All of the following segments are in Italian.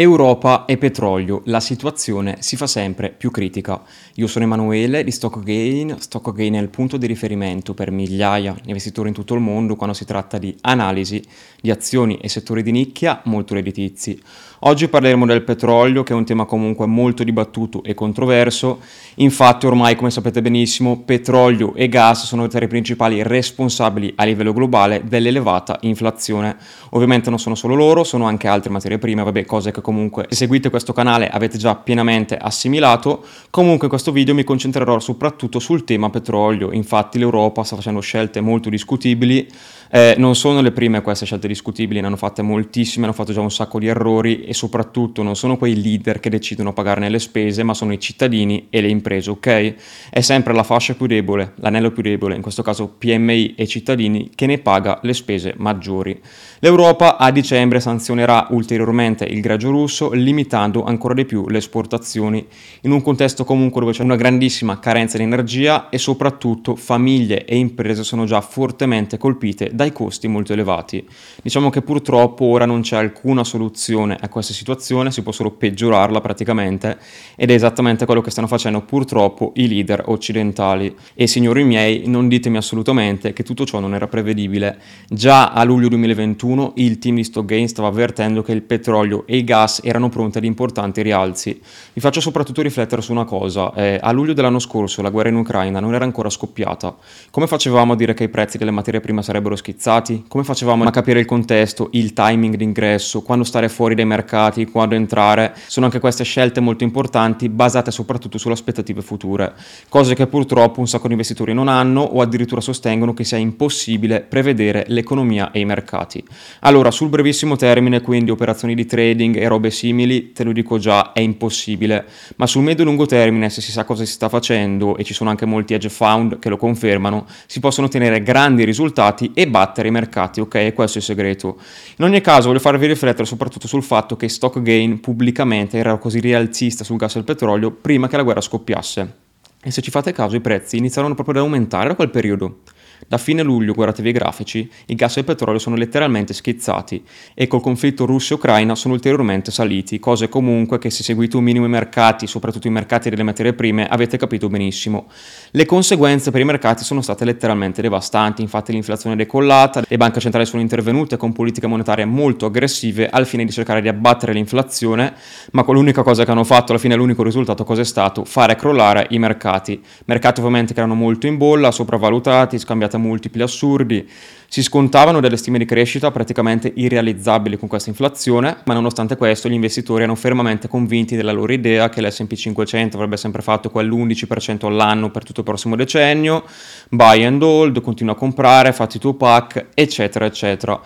Europa e petrolio, la situazione si fa sempre più critica. Io sono Emanuele di StockGain. StockGain è il punto di riferimento per migliaia di investitori in tutto il mondo quando si tratta di analisi di azioni e settori di nicchia molto redditizi. Oggi parleremo del petrolio, che è un tema comunque molto dibattuto e controverso. Infatti, ormai, come sapete benissimo, petrolio e gas sono tra i principali responsabili a livello globale dell'elevata inflazione. Ovviamente non sono solo loro, sono anche altre materie prime, vabbè, cose che comunque se seguite questo canale avete già pienamente assimilato. Comunque in questo video mi concentrerò soprattutto sul tema petrolio. Infatti l'Europa sta facendo scelte molto discutibili eh, non sono le prime queste scelte discutibili, ne hanno fatte moltissime, hanno fatto già un sacco di errori e soprattutto non sono quei leader che decidono a pagarne le spese, ma sono i cittadini e le imprese, ok? È sempre la fascia più debole, l'anello più debole, in questo caso PMI e cittadini, che ne paga le spese maggiori. L'Europa a dicembre sanzionerà ulteriormente il greggio russo, limitando ancora di più le esportazioni, in un contesto comunque dove c'è una grandissima carenza di energia e soprattutto famiglie e imprese sono già fortemente colpite dai costi molto elevati. Diciamo che purtroppo ora non c'è alcuna soluzione a questa situazione, si può solo peggiorarla praticamente ed è esattamente quello che stanno facendo purtroppo i leader occidentali. E signori miei, non ditemi assolutamente che tutto ciò non era prevedibile. Già a luglio 2021 il team di Stockgain stava avvertendo che il petrolio e i gas erano pronti ad importanti rialzi. Vi faccio soprattutto riflettere su una cosa, eh, a luglio dell'anno scorso la guerra in Ucraina non era ancora scoppiata. Come facevamo a dire che i prezzi delle materie prime sarebbero schizzati? Come facevamo a capire il contesto, il timing d'ingresso, quando stare fuori dai mercati, quando entrare? Sono anche queste scelte molto importanti basate soprattutto sulle aspettative future, cose che purtroppo un sacco di investitori non hanno o addirittura sostengono che sia impossibile prevedere l'economia e i mercati. Allora, sul brevissimo termine, quindi operazioni di trading e robe simili, te lo dico già, è impossibile, ma sul medio e lungo termine, se si sa cosa si sta facendo e ci sono anche molti hedge fund che lo confermano, si possono ottenere grandi risultati e battere i mercati, ok? E questo è il segreto. In ogni caso voglio farvi riflettere soprattutto sul fatto che Stock Gain pubblicamente era così rialzista sul gas e il petrolio prima che la guerra scoppiasse. E se ci fate caso i prezzi iniziarono proprio ad aumentare da quel periodo. Da fine luglio, guardatevi i grafici, i gas e il petrolio sono letteralmente schizzati e col conflitto russo-ucraina sono ulteriormente saliti, cose comunque che se seguite un minimo i mercati, soprattutto i mercati delle materie prime, avete capito benissimo. Le conseguenze per i mercati sono state letteralmente devastanti, infatti l'inflazione è decollata, le banche centrali sono intervenute con politiche monetarie molto aggressive al fine di cercare di abbattere l'inflazione, ma con l'unica cosa che hanno fatto, alla fine l'unico risultato cosa è stato? Fare crollare i mercati. Mercati ovviamente che erano molto in bolla, sopravvalutati, scambiati a multipli assurdi, si scontavano delle stime di crescita praticamente irrealizzabili con questa inflazione, ma nonostante questo gli investitori erano fermamente convinti della loro idea che l'S&P 500 avrebbe sempre fatto quell'11% all'anno per tutto il prossimo decennio, buy and hold, continua a comprare, fatti tuo pack, eccetera, eccetera.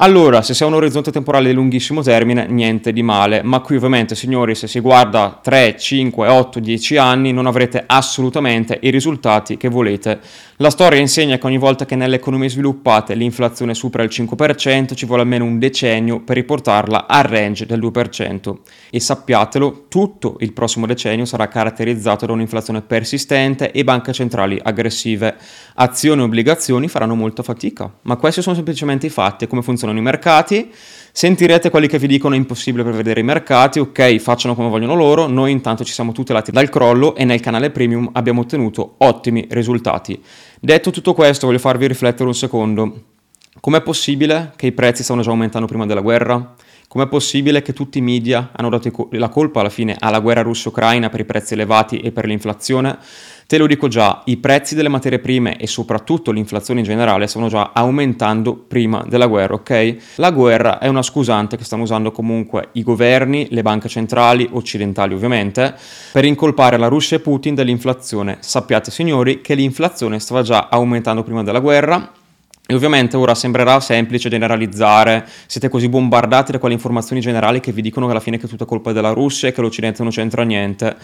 Allora, se si ha un orizzonte temporale di lunghissimo termine, niente di male, ma qui ovviamente, signori, se si guarda 3, 5, 8, 10 anni, non avrete assolutamente i risultati che volete. La storia insegna che ogni volta che nelle economie sviluppate l'inflazione supera il 5%, ci vuole almeno un decennio per riportarla al range del 2%. E sappiatelo, tutto il prossimo decennio sarà caratterizzato da un'inflazione persistente e banche centrali aggressive. Azioni e obbligazioni faranno molta fatica, ma questi sono semplicemente i fatti e come funziona funzionano i mercati. Sentirete quelli che vi dicono è impossibile prevedere i mercati, ok, facciano come vogliono loro, noi intanto ci siamo tutelati dal crollo e nel canale premium abbiamo ottenuto ottimi risultati. Detto tutto questo, voglio farvi riflettere un secondo. Com'è possibile che i prezzi stavano già aumentando prima della guerra? Com'è possibile che tutti i media hanno dato la colpa alla fine alla guerra russo-ucraina per i prezzi elevati e per l'inflazione? Te lo dico già, i prezzi delle materie prime e soprattutto l'inflazione in generale stanno già aumentando prima della guerra, ok? La guerra è una scusante che stanno usando comunque i governi, le banche centrali, occidentali ovviamente, per incolpare la Russia e Putin dell'inflazione. Sappiate signori che l'inflazione stava già aumentando prima della guerra, e ovviamente ora sembrerà semplice generalizzare, siete così bombardati da quelle informazioni generali che vi dicono che alla fine è tutto colpa della Russia e che l'Occidente non c'entra niente.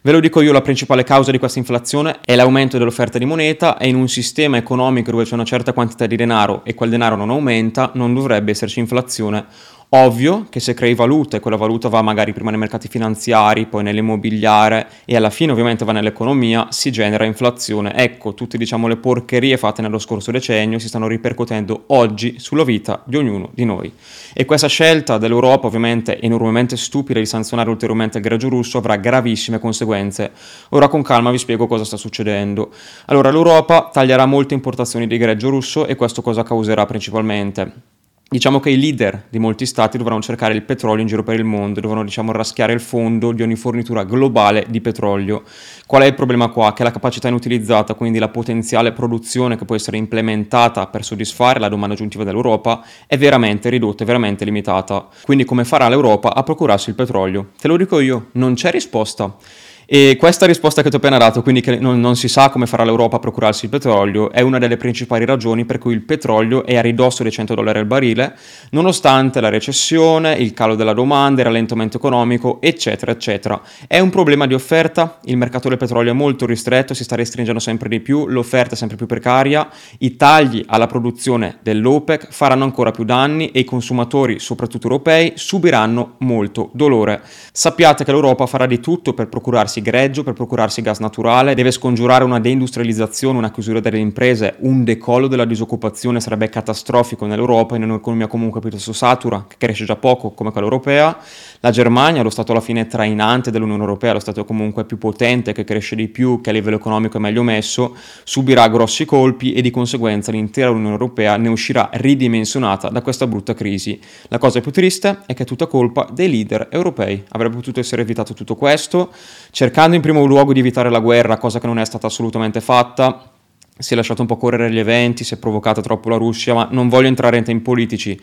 Ve lo dico io, la principale causa di questa inflazione è l'aumento dell'offerta di moneta e in un sistema economico dove c'è una certa quantità di denaro e quel denaro non aumenta, non dovrebbe esserci inflazione. Ovvio che se crei valuta e quella valuta va magari prima nei mercati finanziari, poi nell'immobiliare e alla fine ovviamente va nell'economia, si genera inflazione. Ecco, tutte diciamo le porcherie fatte nello scorso decennio si stanno ripercuotendo oggi sulla vita di ognuno di noi. E questa scelta dell'Europa ovviamente enormemente stupida di sanzionare ulteriormente il greggio russo avrà gravissime conseguenze. Ora con calma vi spiego cosa sta succedendo. Allora l'Europa taglierà molte importazioni di greggio russo e questo cosa causerà principalmente? Diciamo che i leader di molti stati dovranno cercare il petrolio in giro per il mondo, dovranno diciamo, raschiare il fondo di ogni fornitura globale di petrolio. Qual è il problema qua? Che la capacità inutilizzata, quindi la potenziale produzione che può essere implementata per soddisfare la domanda aggiuntiva dell'Europa, è veramente ridotta, è veramente limitata. Quindi come farà l'Europa a procurarsi il petrolio? Te lo dico io, non c'è risposta. E questa risposta che ti ho appena dato, quindi che non, non, si sa come farà l'Europa a procurarsi il petrolio, è una delle principali ragioni per cui il petrolio è a ridosso dei 100 dollari al barile, nonostante la recessione, il calo della domanda, il rallentamento economico, eccetera, eccetera. È un problema di offerta, il mercato del petrolio è molto ristretto, si sta restringendo sempre di più, l'offerta è sempre più precaria, i tagli alla produzione dell'OPEC faranno ancora più danni e i consumatori, soprattutto europei, subiranno molto dolore. Sappiate che l'Europa farà di tutto per procurarsi procurarsi greggio, per procurarsi gas naturale, deve scongiurare una deindustrializzazione, una chiusura delle imprese, un decollo della disoccupazione sarebbe catastrofico nell'Europa, in un'economia comunque piuttosto satura, che cresce già poco come quella europea. La Germania, lo Stato alla fine trainante dell'Unione Europea, lo Stato comunque più potente, che cresce di più, che a livello economico è meglio messo, subirà grossi colpi e di conseguenza l'intera Unione Europea ne uscirà ridimensionata da questa brutta crisi. La cosa più triste è che è tutta colpa dei leader europei. Avrebbe potuto essere evitato tutto questo cercando in primo luogo di evitare la guerra, cosa che non è stata assolutamente fatta. Si è lasciato un po' correre gli eventi, si è provocata troppo la Russia, ma non voglio entrare in temi politici.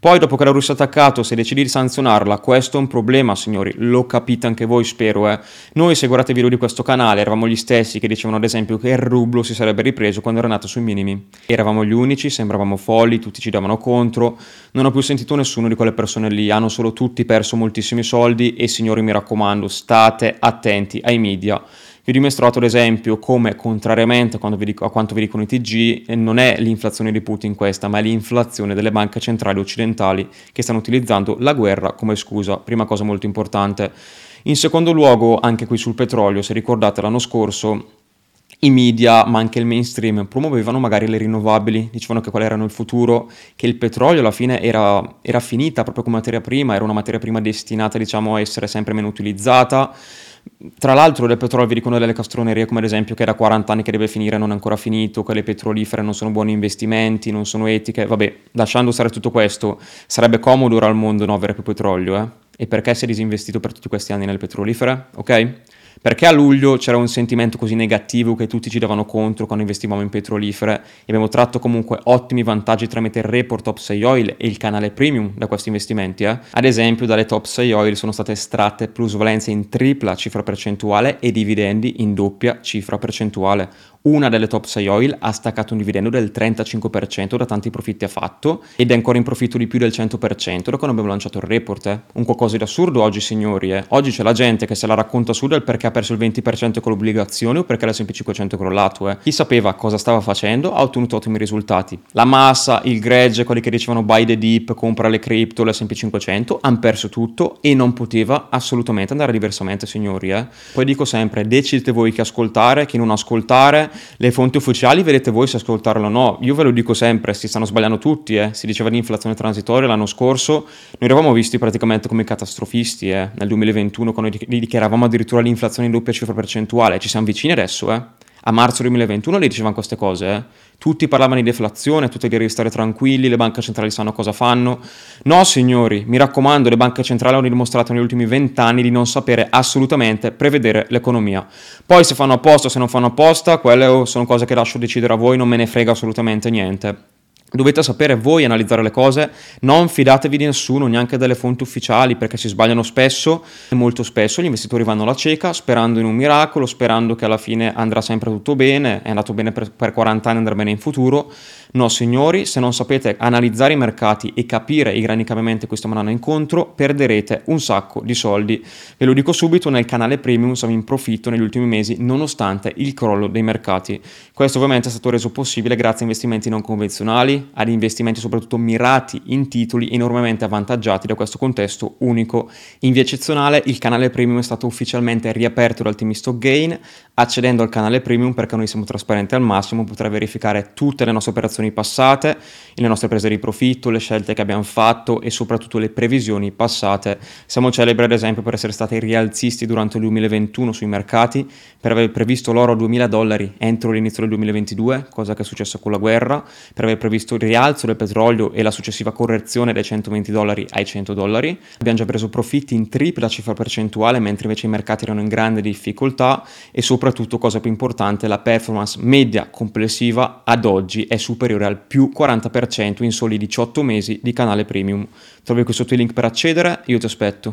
Poi, dopo che la Russia ha attaccato, se decidi di sanzionarla, questo è un problema, signori. Lo capite anche voi, spero, eh. Noi, se guardate i video di questo canale, eravamo gli stessi che dicevano, ad esempio, che il rublo si sarebbe ripreso quando era nato sui minimi. Eravamo gli unici, sembravamo folli, tutti ci davano contro. Non ho più sentito nessuno di quelle persone lì. Hanno solo tutti perso moltissimi soldi e, signori, mi raccomando, state attenti ai media. Vi ho dimostrato ad esempio come, contrariamente a, quanto vi dicono i TG, eh, non è l'inflazione di Putin questa, ma è l'inflazione delle banche centrali occidentali che stanno utilizzando la guerra come scusa. Prima cosa molto importante. In secondo luogo, anche qui sul petrolio, se ricordate l'anno scorso, i media, ma anche il mainstream, promuovevano magari le rinnovabili, dicevano che qual erano il futuro, che il petrolio alla fine era, era finita proprio come materia prima, era una materia prima destinata diciamo, a essere sempre meno utilizzata tra l'altro del petrolio vi dicono delle castronerie come ad esempio che da 40 anni che deve finire non è ancora finito, che le petrolifere non sono buoni investimenti, non sono etiche, vabbè, lasciando stare tutto questo, sarebbe comodo ora al mondo non avere più petrolio, eh? E perché si è disinvestito per tutti questi anni nelle petrolifere, ok? Perché a luglio c'era un sentimento così negativo che tutti ci davano contro quando investivamo in petrolifere e abbiamo tratto comunque ottimi vantaggi tramite il report Top 6 Oil e il canale premium da questi investimenti. Eh? Ad esempio dalle Top 6 Oil sono state estratte plusvalenze in tripla cifra percentuale e dividendi in doppia cifra percentuale una delle top 6 oil ha staccato un dividendo del 35% da tanti profitti ha fatto ed è ancora in profitto di più del 100% da quando abbiamo lanciato il report. Eh. Un qualcosa di assurdo oggi, signori. Eh. Oggi c'è la gente che se la racconta su del perché ha perso il 20% con l'obbligazione o perché l'S&P 500 è crollato. Eh. Chi sapeva cosa stava facendo ha ottenuto ottimi risultati. La massa, il gregge, quelli che dicevano buy the dip, compra le cripto, l'S&P 500, hanno perso tutto e non poteva assolutamente andare diversamente, signori. Eh. Poi dico sempre, decidete voi chi ascoltare, chi non ascoltare le fonti ufficiali vedete voi se ascoltarlo o no. Io ve lo dico sempre, si stanno sbagliando tutti, eh. si diceva di inflazione transitoria l'anno scorso, noi eravamo visti praticamente come catastrofisti eh. nel 2021 quando dichiaravamo addirittura l'inflazione in doppia cifra percentuale, ci siamo vicini adesso eh a marzo 2021 le dicevano queste cose, eh? tutti parlavano di deflazione, tutti di restare tranquilli, le banche centrali sanno cosa fanno. No signori, mi raccomando, le banche centrali hanno dimostrato negli ultimi vent'anni di non sapere assolutamente prevedere l'economia. Poi se fanno apposta o se non fanno apposta, quelle sono cose che lascio decidere a voi, non me ne frega assolutamente niente. Dovete sapere voi analizzare le cose, non fidatevi di nessuno, neanche delle fonti ufficiali, perché si sbagliano spesso molto spesso gli investitori vanno alla cieca sperando in un miracolo, sperando che alla fine andrà sempre tutto bene, è andato bene per, per 40 anni, andrà bene in futuro, No signori, se non sapete analizzare i mercati e capire i grandi cambiamenti che questo andranno incontro, perderete un sacco di soldi. Ve lo dico subito, nel canale premium siamo in profitto negli ultimi mesi nonostante il crollo dei mercati. Questo ovviamente è stato reso possibile grazie a investimenti non convenzionali, ad investimenti soprattutto mirati in titoli enormemente avvantaggiati da questo contesto unico. In via eccezionale il canale premium è stato ufficialmente riaperto dal team Stock Gain, accedendo al canale premium perché noi siamo trasparenti al massimo, potrai verificare tutte le nostre operazioni passate, le nostre prese di profitto, le scelte che abbiamo fatto e soprattutto le previsioni passate. Siamo celebri ad esempio per essere stati rialzisti durante il 2021 sui mercati, per aver previsto l'oro a 2000 dollari entro l'inizio del 2022, cosa che è successa con la guerra, per aver previsto il rialzo del petrolio e la successiva correzione dai 120 dollari ai 100 dollari. Abbiamo già preso profitti in tripla cifra percentuale, mentre invece i mercati erano in grande difficoltà e soprattutto, cosa più importante, la performance media complessiva ad oggi è superiore al più 40% in soli 18 mesi di canale premium. Trovi qui sotto il link per accedere, io ti aspetto.